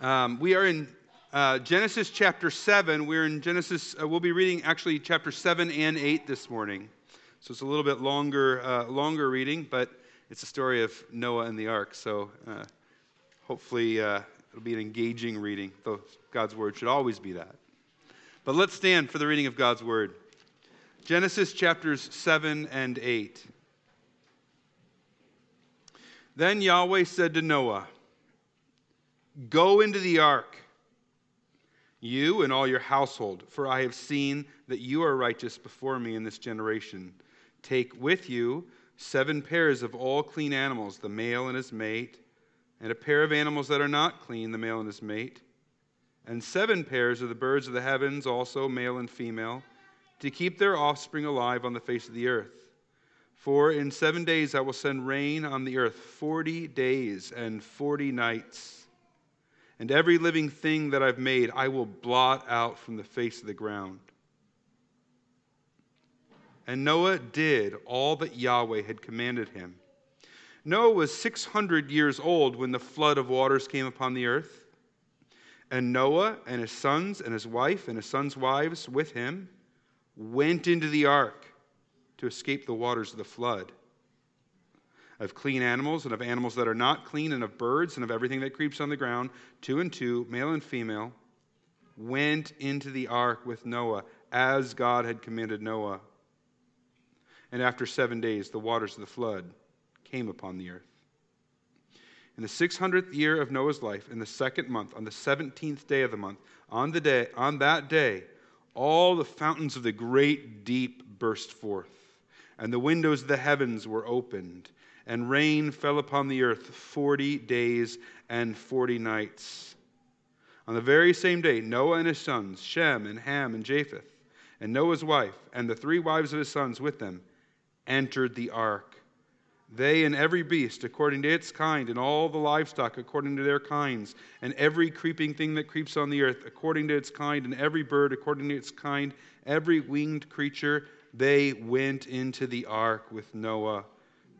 Um, we are in uh, Genesis chapter 7. We're in Genesis, uh, we'll be reading actually chapter 7 and 8 this morning. So it's a little bit longer, uh, longer reading, but it's a story of Noah and the ark. So uh, hopefully uh, it'll be an engaging reading, though God's word should always be that. But let's stand for the reading of God's word. Genesis chapters 7 and 8. Then Yahweh said to Noah, Go into the ark, you and all your household, for I have seen that you are righteous before me in this generation. Take with you seven pairs of all clean animals, the male and his mate, and a pair of animals that are not clean, the male and his mate, and seven pairs of the birds of the heavens, also male and female, to keep their offspring alive on the face of the earth. For in seven days I will send rain on the earth, forty days and forty nights. And every living thing that I've made I will blot out from the face of the ground. And Noah did all that Yahweh had commanded him. Noah was 600 years old when the flood of waters came upon the earth. And Noah and his sons and his wife and his sons' wives with him went into the ark to escape the waters of the flood. Of clean animals and of animals that are not clean, and of birds and of everything that creeps on the ground, two and two, male and female, went into the ark with Noah, as God had commanded Noah. And after seven days, the waters of the flood came upon the earth. In the 600th year of Noah's life, in the second month, on the 17th day of the month, on, the day, on that day, all the fountains of the great deep burst forth, and the windows of the heavens were opened, and rain fell upon the earth 40 days and 40 nights. On the very same day, Noah and his sons, Shem and Ham and Japheth, and Noah's wife, and the three wives of his sons with them, entered the ark. They and every beast according to its kind, and all the livestock according to their kinds, and every creeping thing that creeps on the earth according to its kind, and every bird according to its kind, every winged creature, they went into the ark with Noah,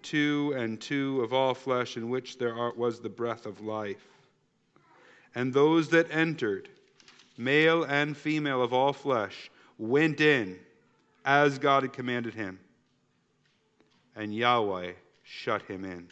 two and two of all flesh, in which there was the breath of life. And those that entered, male and female of all flesh, went in as God had commanded him. And Yahweh shut him in.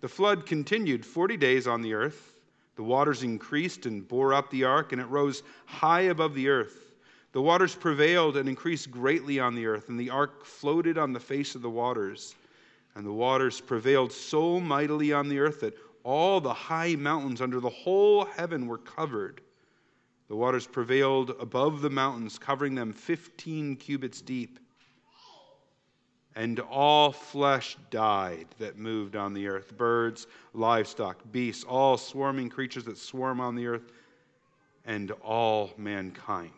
The flood continued 40 days on the earth. The waters increased and bore up the ark, and it rose high above the earth. The waters prevailed and increased greatly on the earth, and the ark floated on the face of the waters. And the waters prevailed so mightily on the earth that all the high mountains under the whole heaven were covered. The waters prevailed above the mountains, covering them 15 cubits deep and all flesh died that moved on the earth birds, livestock, beasts, all swarming creatures that swarm on the earth, and all mankind.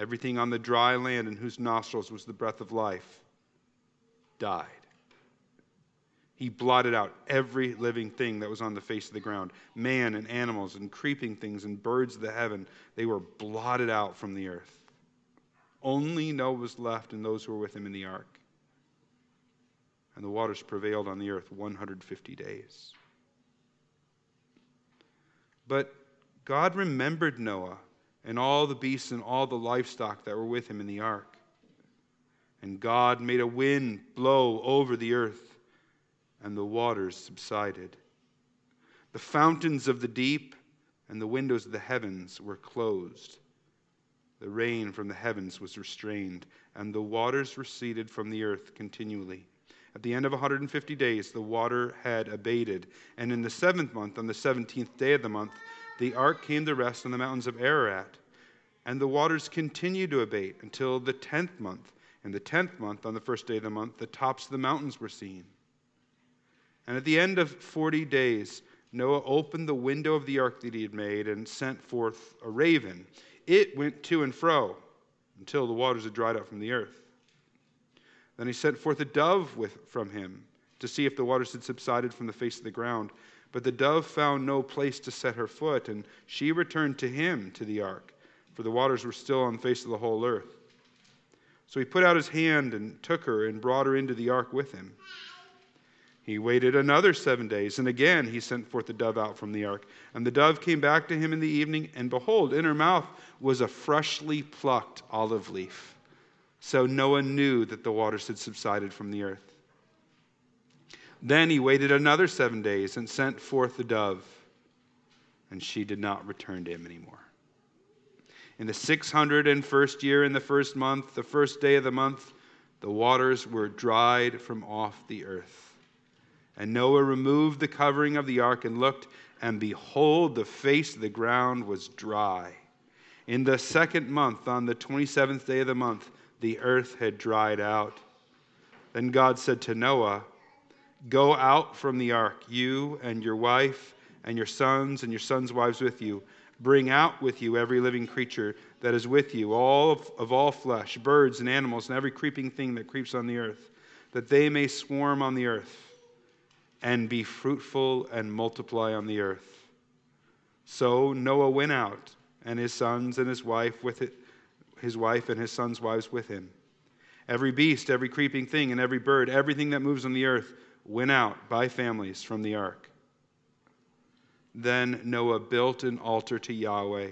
Everything on the dry land in whose nostrils was the breath of life died. He blotted out every living thing that was on the face of the ground man and animals and creeping things and birds of the heaven. They were blotted out from the earth. Only Noah was left and those who were with him in the ark. And the waters prevailed on the earth 150 days. But God remembered Noah and all the beasts and all the livestock that were with him in the ark. And God made a wind blow over the earth, and the waters subsided. The fountains of the deep and the windows of the heavens were closed the rain from the heavens was restrained, and the waters receded from the earth continually. At the end of 150 days, the water had abated. And in the seventh month, on the 17th day of the month, the ark came to rest on the mountains of Ararat. And the waters continued to abate until the 10th month. In the 10th month, on the first day of the month, the tops of the mountains were seen. And at the end of 40 days, Noah opened the window of the ark that he had made and sent forth a raven it went to and fro until the waters had dried up from the earth. Then he sent forth a dove with, from him to see if the waters had subsided from the face of the ground. But the dove found no place to set her foot, and she returned to him to the ark, for the waters were still on the face of the whole earth. So he put out his hand and took her and brought her into the ark with him. He waited another seven days, and again he sent forth the dove out from the ark. And the dove came back to him in the evening, and behold, in her mouth was a freshly plucked olive leaf. So Noah knew that the waters had subsided from the earth. Then he waited another seven days and sent forth the dove, and she did not return to him anymore. In the 601st year, in the first month, the first day of the month, the waters were dried from off the earth. And Noah removed the covering of the ark and looked, and behold, the face of the ground was dry. In the second month, on the 27th day of the month, the earth had dried out. Then God said to Noah, Go out from the ark, you and your wife, and your sons, and your sons' wives with you. Bring out with you every living creature that is with you, all of, of all flesh, birds and animals, and every creeping thing that creeps on the earth, that they may swarm on the earth and be fruitful and multiply on the earth. So Noah went out, and his sons and his wife with it, his wife and his sons' wives with him. Every beast, every creeping thing, and every bird, everything that moves on the earth, went out by families from the ark. Then Noah built an altar to Yahweh,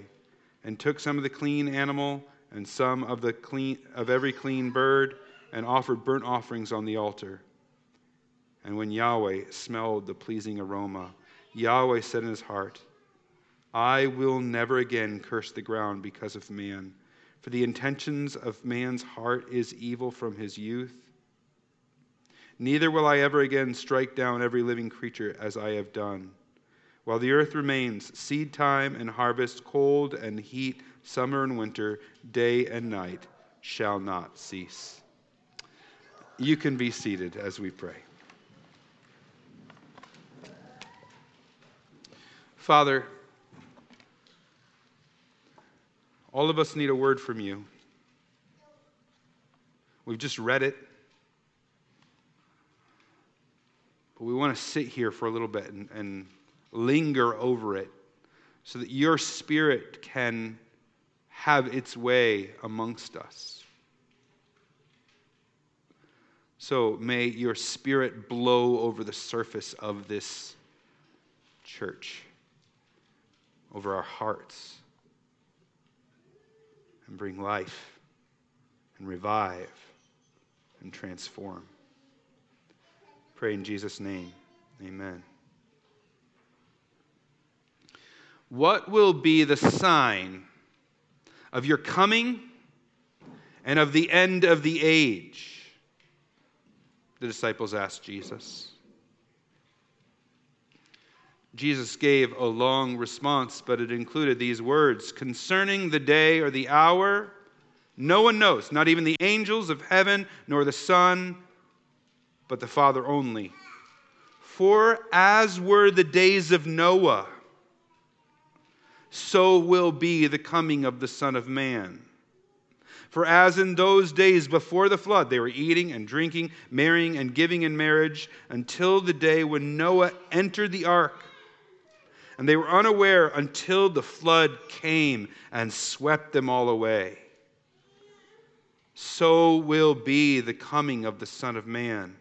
and took some of the clean animal and some of the clean of every clean bird, and offered burnt offerings on the altar. And when Yahweh smelled the pleasing aroma, Yahweh said in his heart, I will never again curse the ground because of man, for the intentions of man's heart is evil from his youth. Neither will I ever again strike down every living creature as I have done. While the earth remains, seed time and harvest, cold and heat, summer and winter, day and night shall not cease. You can be seated as we pray. Father, all of us need a word from you. We've just read it. But we want to sit here for a little bit and, and linger over it so that your spirit can have its way amongst us. So may your spirit blow over the surface of this church over our hearts and bring life and revive and transform. Pray in Jesus' name. Amen. What will be the sign of your coming and of the end of the age? The disciples asked Jesus. Jesus gave a long response, but it included these words Concerning the day or the hour, no one knows, not even the angels of heaven, nor the Son, but the Father only. For as were the days of Noah, so will be the coming of the Son of Man. For as in those days before the flood, they were eating and drinking, marrying and giving in marriage, until the day when Noah entered the ark and they were unaware until the flood came and swept them all away. So will be the coming of the Son of Man.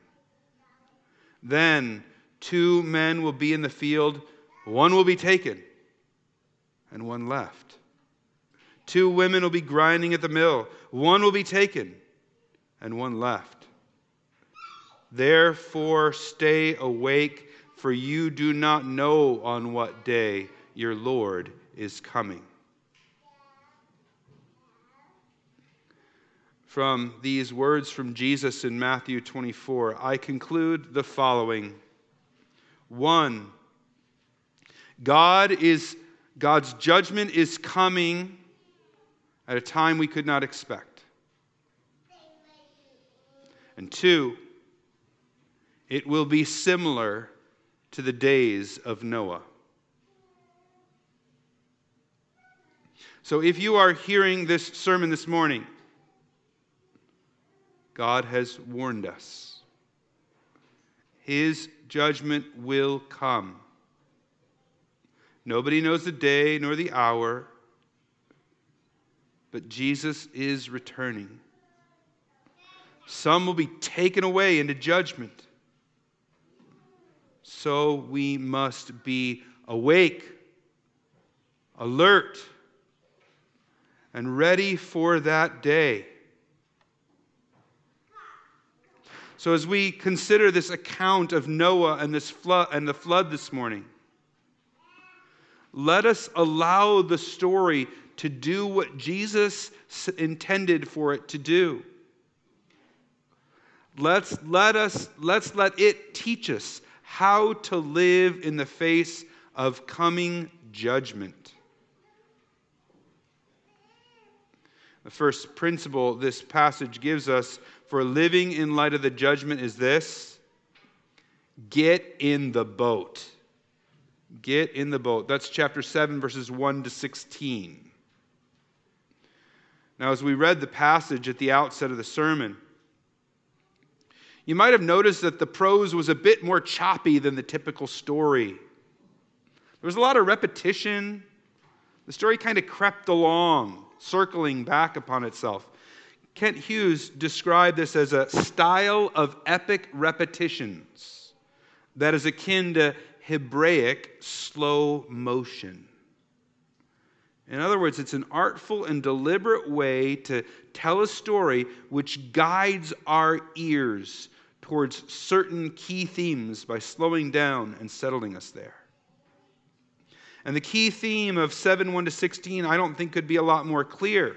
Then two men will be in the field, one will be taken, and one left. Two women will be grinding at the mill, one will be taken, and one left. Therefore, stay awake for you do not know on what day your Lord is coming. From these words from Jesus in Matthew 24, I conclude the following. One, God is God's judgment is coming at a time we could not expect. And two, it will be similar to the days of Noah. So if you are hearing this sermon this morning, God has warned us. His judgment will come. Nobody knows the day nor the hour, but Jesus is returning. Some will be taken away into judgment so we must be awake, alert, and ready for that day. So, as we consider this account of Noah and, this flood, and the flood this morning, let us allow the story to do what Jesus intended for it to do. Let's let us let's let it teach us how to live in the face of coming judgment. The first principle this passage gives us for living in light of the judgment is this get in the boat. Get in the boat. That's chapter 7, verses 1 to 16. Now, as we read the passage at the outset of the sermon, you might have noticed that the prose was a bit more choppy than the typical story. There was a lot of repetition. The story kind of crept along, circling back upon itself. Kent Hughes described this as a style of epic repetitions that is akin to Hebraic slow motion. In other words, it's an artful and deliberate way to tell a story which guides our ears towards certain key themes by slowing down and settling us there. And the key theme of 7 1 to 16, I don't think could be a lot more clear.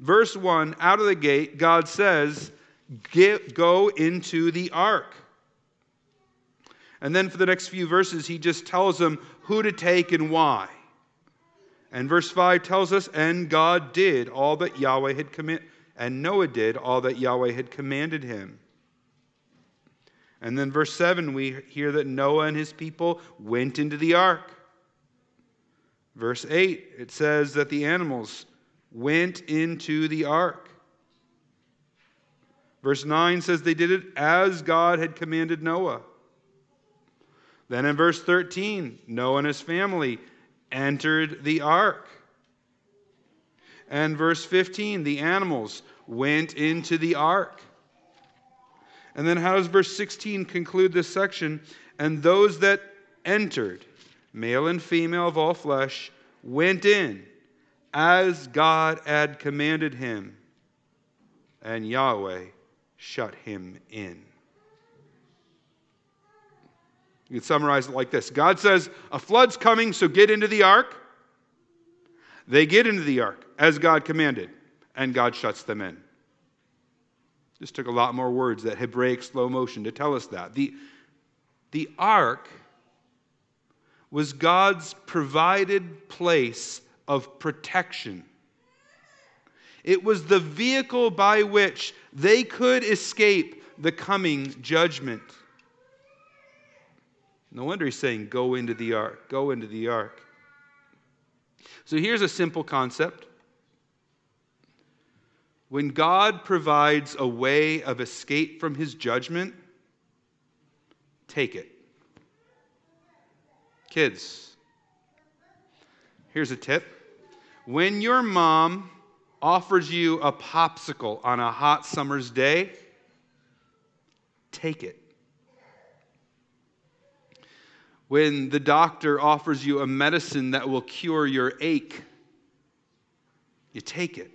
Verse 1, out of the gate, God says, Go into the ark. And then for the next few verses, he just tells them who to take and why. And verse 5 tells us, and God did all that Yahweh had commanded, and Noah did all that Yahweh had commanded him. And then verse 7, we hear that Noah and his people went into the ark. Verse 8, it says that the animals went into the ark. Verse 9 says they did it as God had commanded Noah. Then in verse 13, Noah and his family entered the ark. And verse 15, the animals went into the ark. And then how does verse 16 conclude this section? And those that entered, male and female of all flesh, went in as God had commanded him, and Yahweh shut him in. You could summarize it like this God says, A flood's coming, so get into the ark. They get into the ark as God commanded, and God shuts them in. This took a lot more words, that Hebraic slow motion, to tell us that. The, the ark was God's provided place of protection. It was the vehicle by which they could escape the coming judgment. No wonder he's saying, Go into the ark, go into the ark. So here's a simple concept. When God provides a way of escape from his judgment, take it. Kids, here's a tip. When your mom offers you a popsicle on a hot summer's day, take it when the doctor offers you a medicine that will cure your ache, you take it.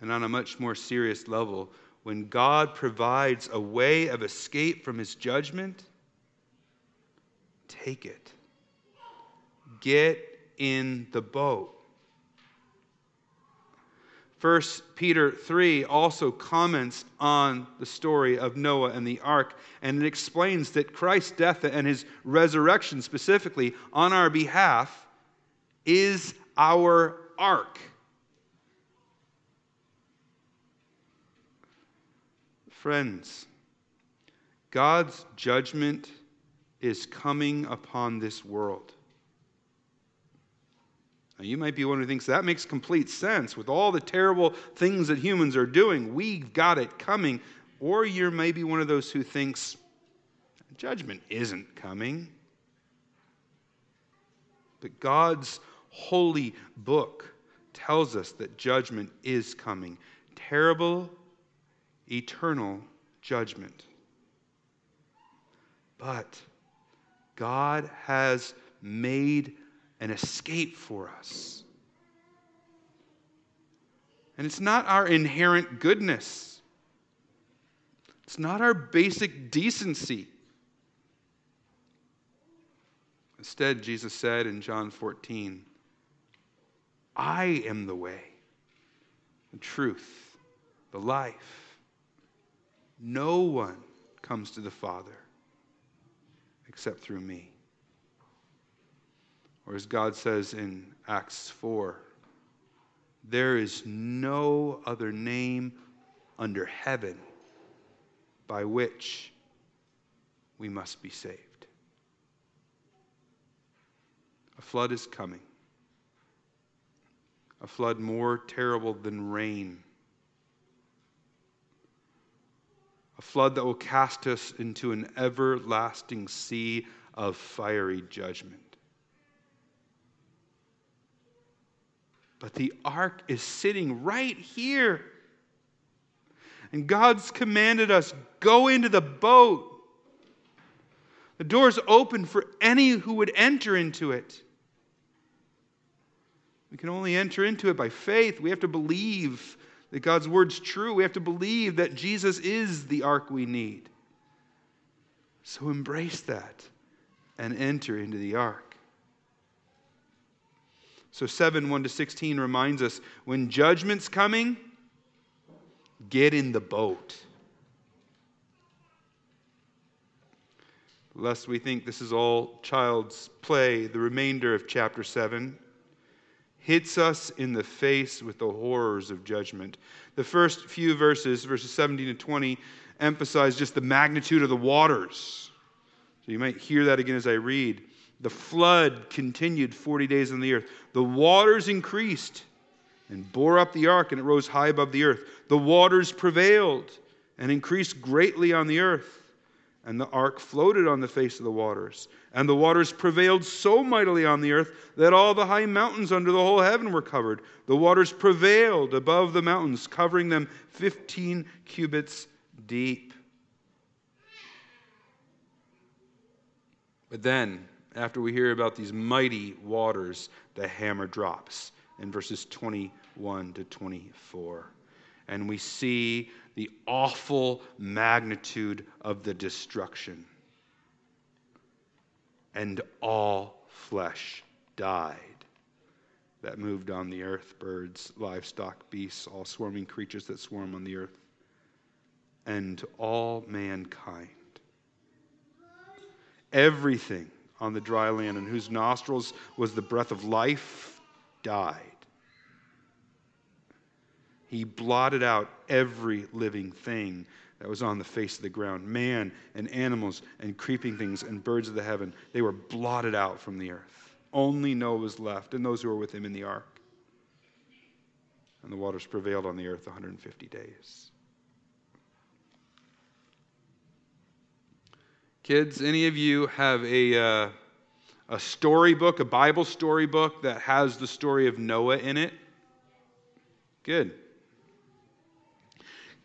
And on a much more serious level, when God provides a way of escape from his judgment, take it. Get in the boat. 1 Peter 3 also comments on the story of Noah and the ark, and it explains that Christ's death and his resurrection, specifically on our behalf, is our ark. Friends, God's judgment is coming upon this world. Now, you might be one who thinks that makes complete sense. With all the terrible things that humans are doing, we've got it coming. Or you're maybe one of those who thinks judgment isn't coming. But God's holy book tells us that judgment is coming terrible, eternal judgment. But God has made an escape for us. And it's not our inherent goodness, it's not our basic decency. Instead, Jesus said in John 14, I am the way, the truth, the life. No one comes to the Father except through me. Or as God says in Acts 4, there is no other name under heaven by which we must be saved. A flood is coming. A flood more terrible than rain. A flood that will cast us into an everlasting sea of fiery judgment. But the ark is sitting right here. And God's commanded us go into the boat. The door's open for any who would enter into it. We can only enter into it by faith. We have to believe that God's word's true. We have to believe that Jesus is the ark we need. So embrace that and enter into the ark. So 7 1 to 16 reminds us when judgment's coming, get in the boat. Lest we think this is all child's play, the remainder of chapter 7 hits us in the face with the horrors of judgment. The first few verses, verses 17 to 20, emphasize just the magnitude of the waters. So you might hear that again as I read. The flood continued 40 days on the earth. The waters increased and bore up the ark, and it rose high above the earth. The waters prevailed and increased greatly on the earth. And the ark floated on the face of the waters. And the waters prevailed so mightily on the earth that all the high mountains under the whole heaven were covered. The waters prevailed above the mountains, covering them 15 cubits deep. But then, after we hear about these mighty waters, the hammer drops in verses 21 to 24. And we see the awful magnitude of the destruction. And all flesh died that moved on the earth birds, livestock, beasts, all swarming creatures that swarm on the earth, and all mankind. Everything on the dry land, and whose nostrils was the breath of life, died. He blotted out every living thing that was on the face of the ground man and animals and creeping things and birds of the heaven. They were blotted out from the earth. Only Noah was left and those who were with him in the ark. And the waters prevailed on the earth 150 days. Kids, any of you have a, uh, a storybook, a Bible storybook that has the story of Noah in it? Good.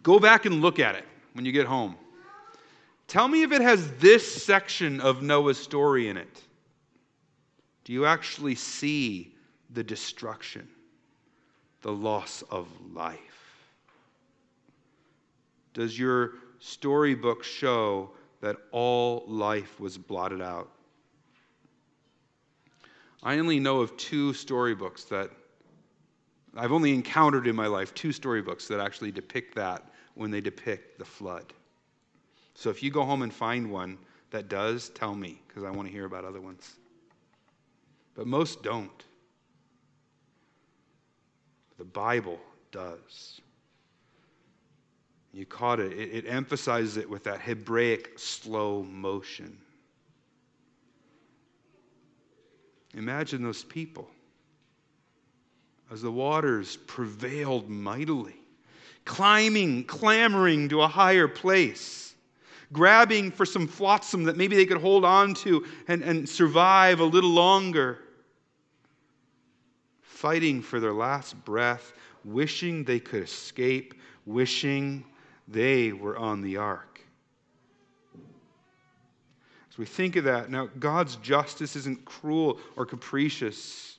Go back and look at it when you get home. Tell me if it has this section of Noah's story in it. Do you actually see the destruction, the loss of life? Does your storybook show that all life was blotted out. I only know of two storybooks that I've only encountered in my life two storybooks that actually depict that when they depict the flood. So if you go home and find one that does, tell me because I want to hear about other ones. But most don't. The Bible does. You caught it. it. It emphasizes it with that Hebraic slow motion. Imagine those people as the waters prevailed mightily, climbing, clamoring to a higher place, grabbing for some flotsam that maybe they could hold on to and, and survive a little longer, fighting for their last breath, wishing they could escape, wishing they were on the ark. As we think of that, now God's justice isn't cruel or capricious.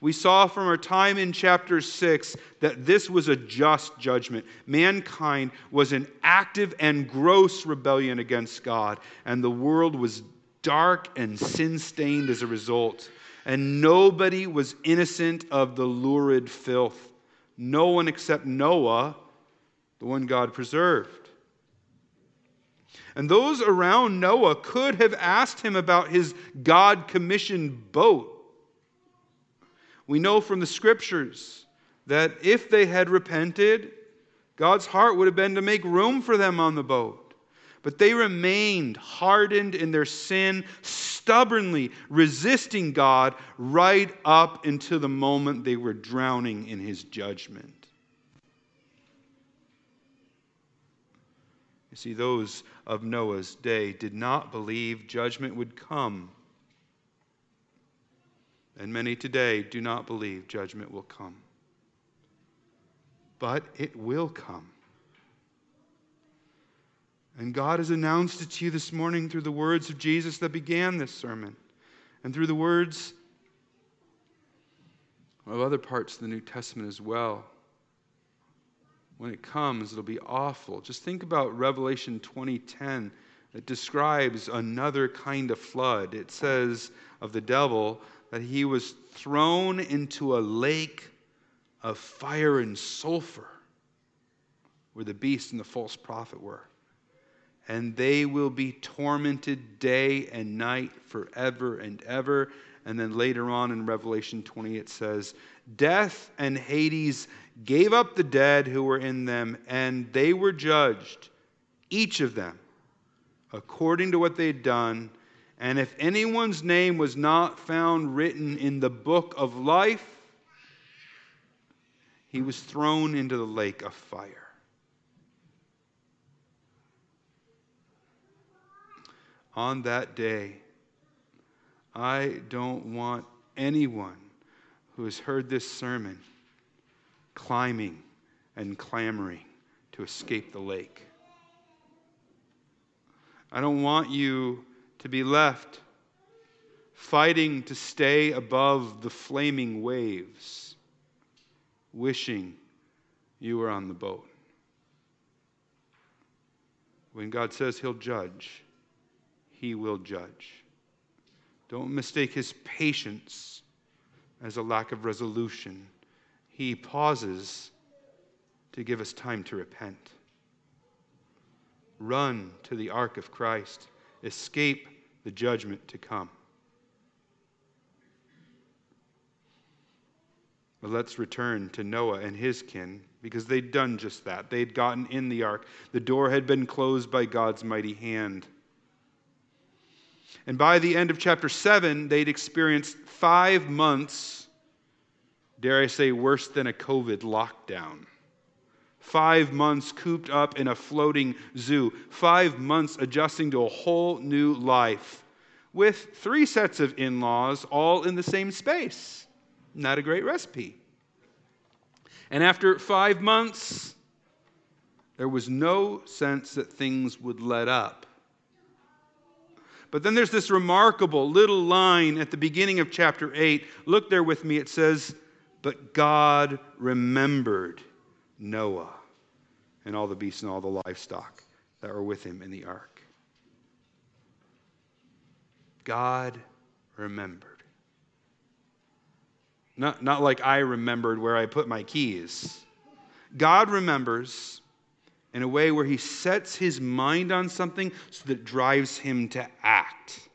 We saw from our time in chapter 6 that this was a just judgment. Mankind was in active and gross rebellion against God, and the world was dark and sin stained as a result. And nobody was innocent of the lurid filth. No one except Noah, the one God preserved. And those around Noah could have asked him about his God commissioned boat we know from the scriptures that if they had repented, God's heart would have been to make room for them on the boat. But they remained hardened in their sin, stubbornly resisting God right up until the moment they were drowning in his judgment. You see, those of Noah's day did not believe judgment would come and many today do not believe judgment will come. But it will come. And God has announced it to you this morning through the words of Jesus that began this sermon and through the words of other parts of the New Testament as well. When it comes, it'll be awful. Just think about Revelation 20:10 that describes another kind of flood. It says of the devil that he was thrown into a lake of fire and sulfur where the beast and the false prophet were. And they will be tormented day and night forever and ever. And then later on in Revelation 20, it says, Death and Hades gave up the dead who were in them, and they were judged, each of them, according to what they had done. And if anyone's name was not found written in the book of life, he was thrown into the lake of fire. On that day, I don't want anyone who has heard this sermon climbing and clamoring to escape the lake. I don't want you to be left fighting to stay above the flaming waves, wishing you were on the boat. When God says He'll judge, He will judge. Don't mistake His patience as a lack of resolution. He pauses to give us time to repent. Run to the ark of Christ escape the judgment to come. But let's return to Noah and his kin because they'd done just that. They'd gotten in the ark. The door had been closed by God's mighty hand. And by the end of chapter 7, they'd experienced five months, dare I say, worse than a COVID lockdown. Five months cooped up in a floating zoo. Five months adjusting to a whole new life with three sets of in laws all in the same space. Not a great recipe. And after five months, there was no sense that things would let up. But then there's this remarkable little line at the beginning of chapter 8. Look there with me. It says, But God remembered Noah and all the beasts and all the livestock that were with him in the ark. God remembered. Not, not like I remembered where I put my keys. God remembers in a way where he sets his mind on something so that drives him to act.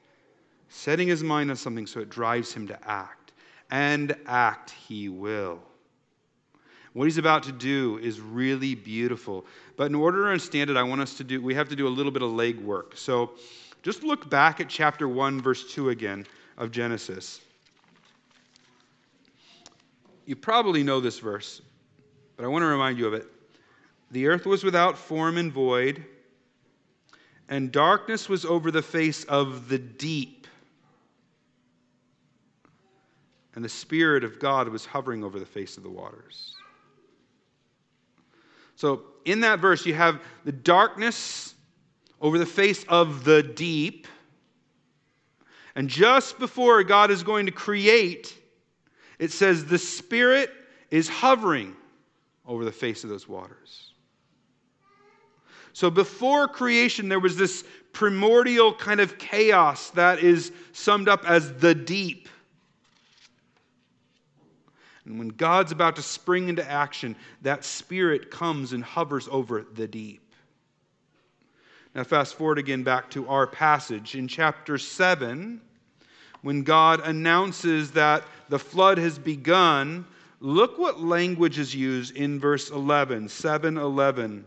Setting his mind on something so it drives him to act. And act he will. What he's about to do is really beautiful. But in order to understand it, I want us to do, we have to do a little bit of leg work. So just look back at chapter 1, verse 2 again of Genesis. You probably know this verse, but I want to remind you of it. The earth was without form and void, and darkness was over the face of the deep. And the Spirit of God was hovering over the face of the waters. So, in that verse, you have the darkness over the face of the deep. And just before God is going to create, it says the Spirit is hovering over the face of those waters. So before creation, there was this primordial kind of chaos that is summed up as the deep. And when God's about to spring into action, that spirit comes and hovers over the deep. Now, fast forward again back to our passage. In chapter 7, when God announces that the flood has begun, look what language is used in verse 11, 7 11.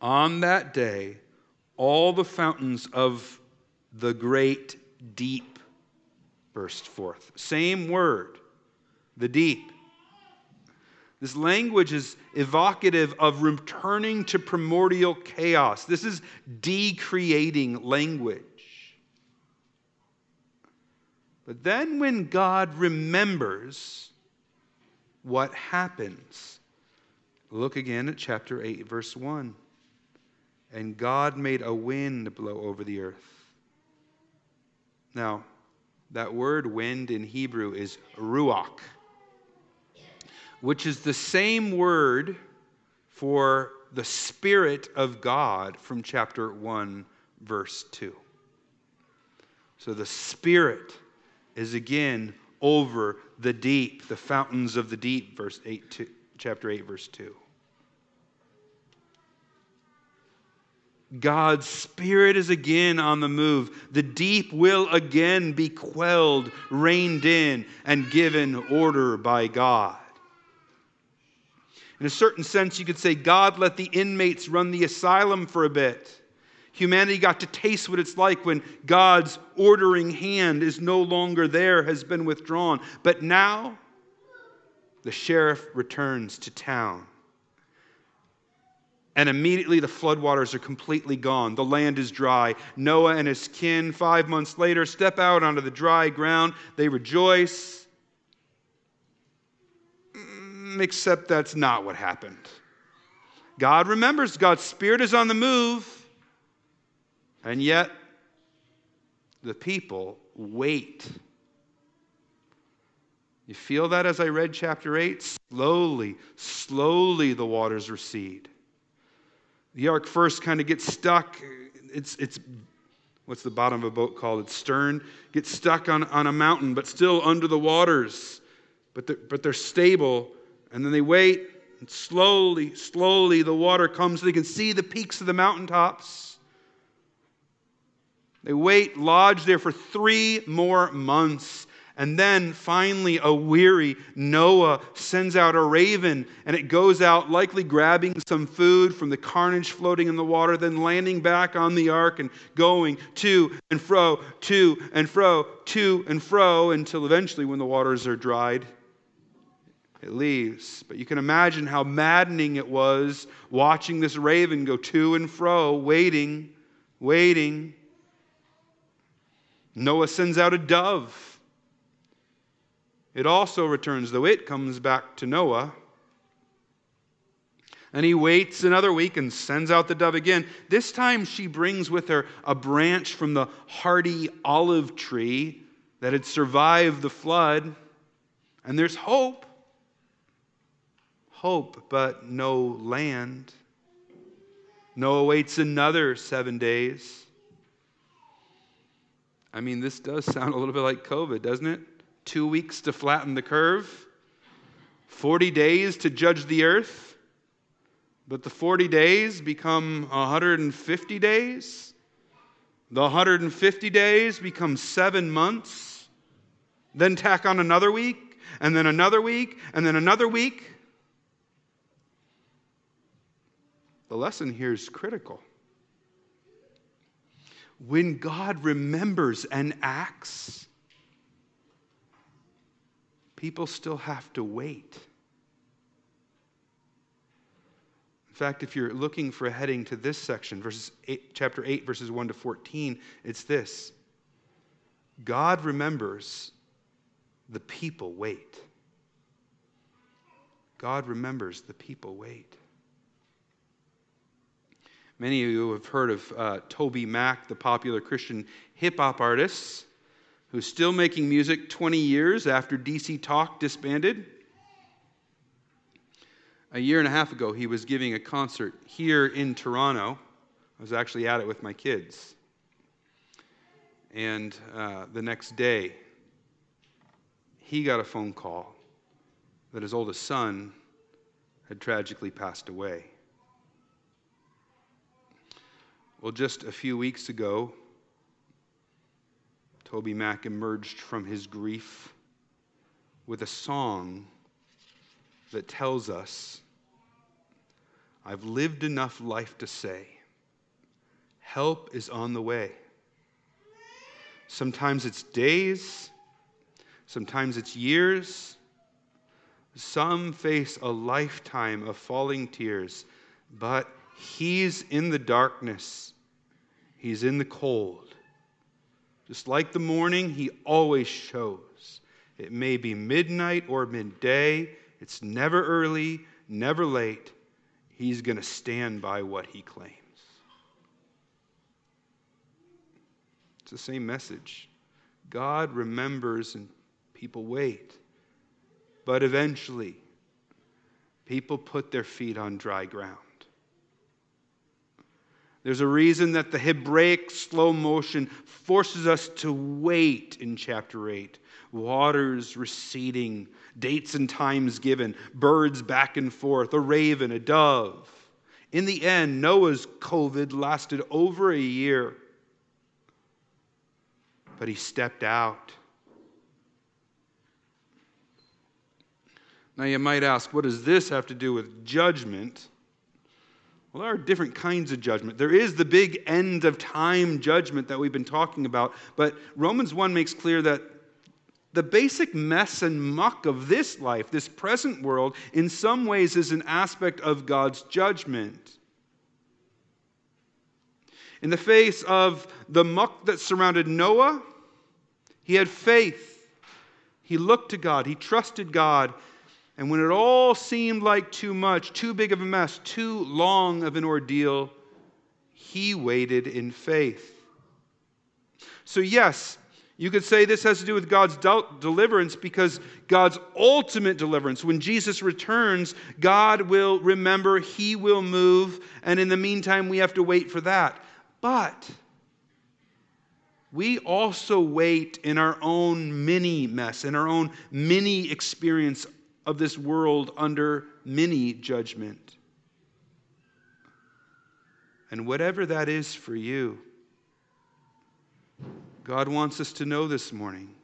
On that day, all the fountains of the great deep burst forth. Same word the deep. This language is evocative of returning to primordial chaos. This is decreating language. But then, when God remembers what happens, look again at chapter 8, verse 1. And God made a wind blow over the earth. Now, that word wind in Hebrew is ruach which is the same word for the Spirit of God from chapter 1, verse 2. So the Spirit is again over the deep, the fountains of the deep, verse 8, two, chapter 8, verse 2. God's Spirit is again on the move. The deep will again be quelled, reined in, and given order by God. In a certain sense, you could say God let the inmates run the asylum for a bit. Humanity got to taste what it's like when God's ordering hand is no longer there, has been withdrawn. But now, the sheriff returns to town. And immediately the floodwaters are completely gone. The land is dry. Noah and his kin, five months later, step out onto the dry ground. They rejoice except that's not what happened. God remembers, God's Spirit is on the move, and yet the people wait. You feel that as I read chapter 8? Slowly, slowly the waters recede. The ark first kind of gets stuck. It's, it's what's the bottom of a boat called? It's stern. Gets stuck on, on a mountain, but still under the waters. But they're, but they're stable. And then they wait, and slowly, slowly the water comes so they can see the peaks of the mountaintops. They wait, lodge there for three more months. And then finally, a weary Noah sends out a raven, and it goes out, likely grabbing some food from the carnage floating in the water, then landing back on the ark and going to and fro, to and fro, to and fro, until eventually, when the waters are dried, it leaves. But you can imagine how maddening it was watching this raven go to and fro, waiting, waiting. Noah sends out a dove. It also returns, though it comes back to Noah. And he waits another week and sends out the dove again. This time she brings with her a branch from the hardy olive tree that had survived the flood. And there's hope hope, but no land. Noah waits another seven days. I mean, this does sound a little bit like COVID, doesn't it? Two weeks to flatten the curve, 40 days to judge the earth, but the 40 days become 150 days. The 150 days become seven months. Then tack on another week, and then another week, and then another week. The lesson here is critical. When God remembers and acts, people still have to wait. In fact, if you're looking for a heading to this section, verses eight, chapter 8, verses 1 to 14, it's this God remembers, the people wait. God remembers, the people wait. Many of you have heard of uh, Toby Mac, the popular Christian hip hop artist, who's still making music 20 years after DC Talk disbanded. A year and a half ago, he was giving a concert here in Toronto. I was actually at it with my kids. And uh, the next day, he got a phone call that his oldest son had tragically passed away. Well, just a few weeks ago, TobyMac emerged from his grief with a song that tells us I've lived enough life to say, help is on the way. Sometimes it's days, sometimes it's years. Some face a lifetime of falling tears, but He's in the darkness He's in the cold. Just like the morning, He always shows. It may be midnight or midday, it's never early, never late. He's going to stand by what He claims. It's the same message. God remembers and people wait. But eventually, people put their feet on dry ground. There's a reason that the Hebraic slow motion forces us to wait in chapter 8. Waters receding, dates and times given, birds back and forth, a raven, a dove. In the end, Noah's COVID lasted over a year, but he stepped out. Now, you might ask, what does this have to do with judgment? Well, there are different kinds of judgment. There is the big end of time judgment that we've been talking about, but Romans 1 makes clear that the basic mess and muck of this life, this present world, in some ways is an aspect of God's judgment. In the face of the muck that surrounded Noah, he had faith. He looked to God, he trusted God, and when it all seemed like too much, too big of a mess, too long of an ordeal, he waited in faith. So, yes, you could say this has to do with God's deliverance because God's ultimate deliverance, when Jesus returns, God will remember, He will move, and in the meantime, we have to wait for that. But we also wait in our own mini mess, in our own mini experience of this world under many judgment. And whatever that is for you, God wants us to know this morning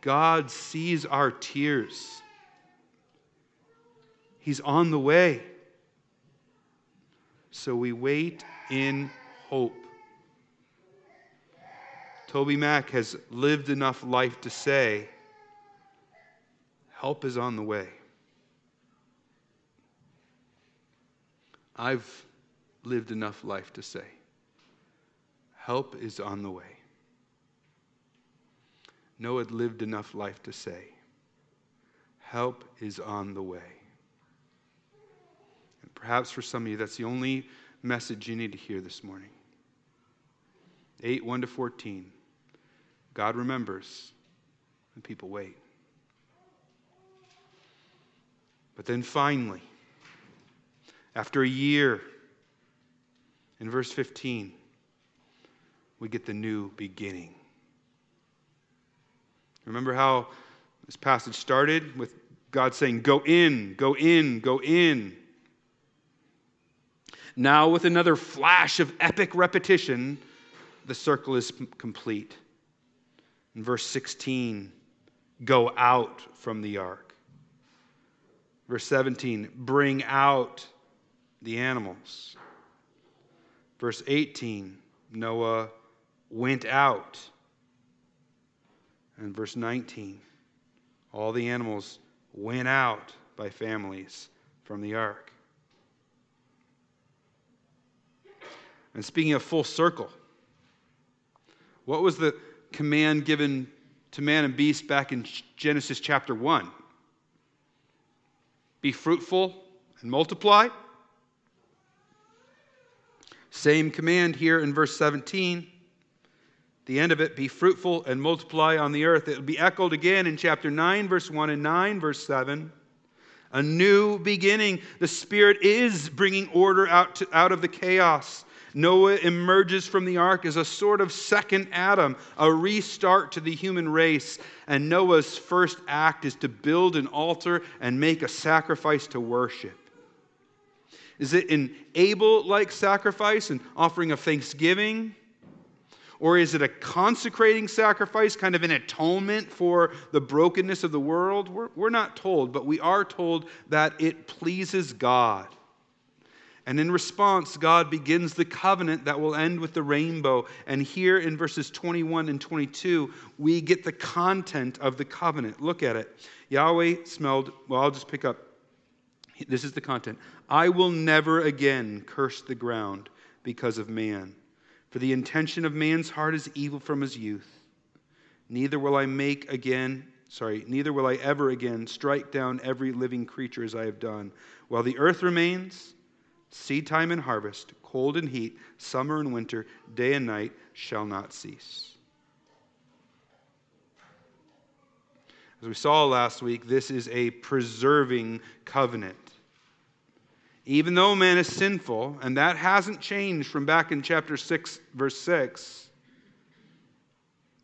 God sees our tears. He's on the way. So we wait in hope. TobyMac has lived enough life to say, Help is on the way. I've lived enough life to say, help is on the way. Noah lived enough life to say, help is on the way. And perhaps for some of you, that's the only message you need to hear this morning. 8 1 to 14. God remembers, and people wait. But then finally, after a year, in verse 15, we get the new beginning. Remember how this passage started with God saying, Go in, go in, go in. Now, with another flash of epic repetition, the circle is complete. In verse 16, go out from the ark. Verse 17, bring out the animals. Verse 18, Noah went out. And verse 19, all the animals went out by families from the ark. And speaking of full circle, what was the command given to man and beast back in Genesis chapter 1? Be fruitful and multiply. Same command here in verse 17. The end of it, be fruitful and multiply on the earth. It will be echoed again in chapter 9, verse 1 and 9, verse 7. A new beginning. The Spirit is bringing order out, to, out of the chaos. Noah emerges from the ark as a sort of second Adam, a restart to the human race. And Noah's first act is to build an altar and make a sacrifice to worship. Is it an Abel like sacrifice, an offering of thanksgiving? Or is it a consecrating sacrifice, kind of an atonement for the brokenness of the world? We're, we're not told, but we are told that it pleases God. And in response, God begins the covenant that will end with the rainbow. And here in verses 21 and 22, we get the content of the covenant. Look at it. Yahweh smelled, well, I'll just pick up. This is the content. I will never again curse the ground because of man for the intention of man's heart is evil from his youth. Neither will I make again, sorry, neither will I ever again strike down every living creature as I have done. While the earth remains, seed time and harvest, cold and heat, summer and winter, day and night shall not cease. As we saw last week, this is a preserving covenant even though man is sinful, and that hasn't changed from back in chapter 6, verse 6,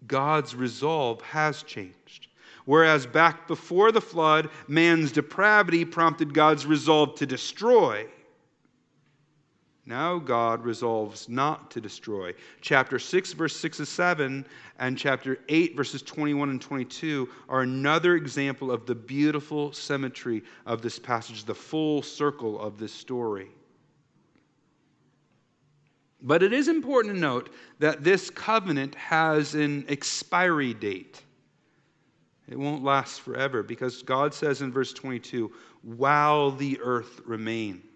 God's resolve has changed. Whereas back before the flood, man's depravity prompted God's resolve to destroy. Now God resolves not to destroy. Chapter 6, verse 6 to 7, and chapter 8, verses 21 and 22 are another example of the beautiful symmetry of this passage, the full circle of this story. But it is important to note that this covenant has an expiry date. It won't last forever because God says in verse 22 while the earth remains.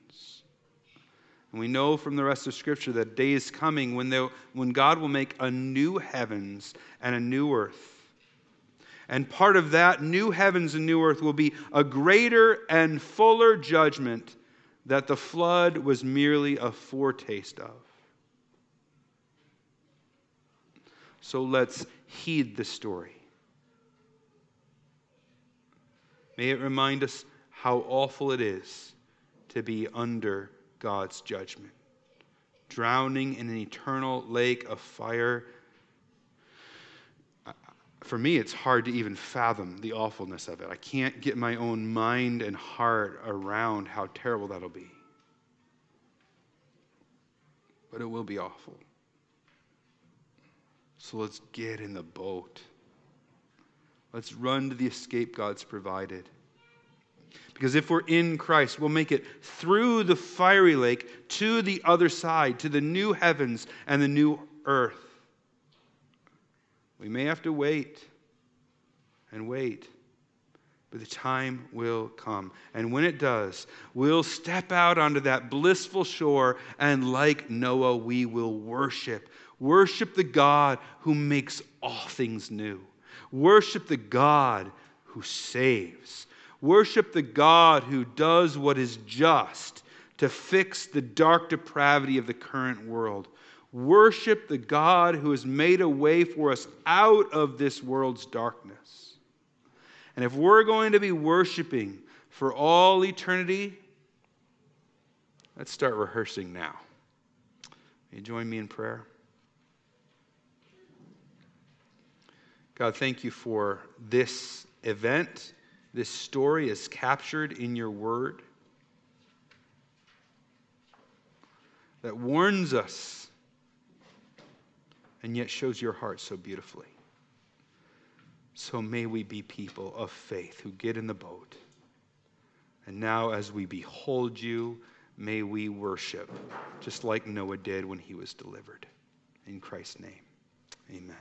And we know from the rest of Scripture that day is coming when, when God will make a new heavens and a new earth. And part of that new heavens and new earth will be a greater and fuller judgment that the flood was merely a foretaste of. So let's heed the story. May it remind us how awful it is to be under God's judgment. Drowning in an eternal lake of fire. Uh, for me, it's hard to even fathom the awfulness of it. I can't get my own mind and heart around how terrible that'll be. But it will be awful. So let's get in the boat. Let's run to the escape God's provided. Because if we're in Christ, we'll make it through the fiery lake to the other side, to the new heavens and the new earth. We may have to wait and wait, but the time will come. And when it does, we'll step out onto that blissful shore, and like Noah, we will worship. Worship the God who makes all things new. Worship the God who saves. Worship the God who does what is just to fix the dark depravity of the current world. Worship the God who has made a way for us out of this world's darkness. And if we're going to be worshiping for all eternity, let's start rehearsing now. Will you join me in prayer? God, thank you for this event this story is captured in your word that warns us and yet shows your heart so beautifully. So may we be people of faith who get in the boat. And now, as we behold you, may we worship just like Noah did when he was delivered. In Christ's name, amen.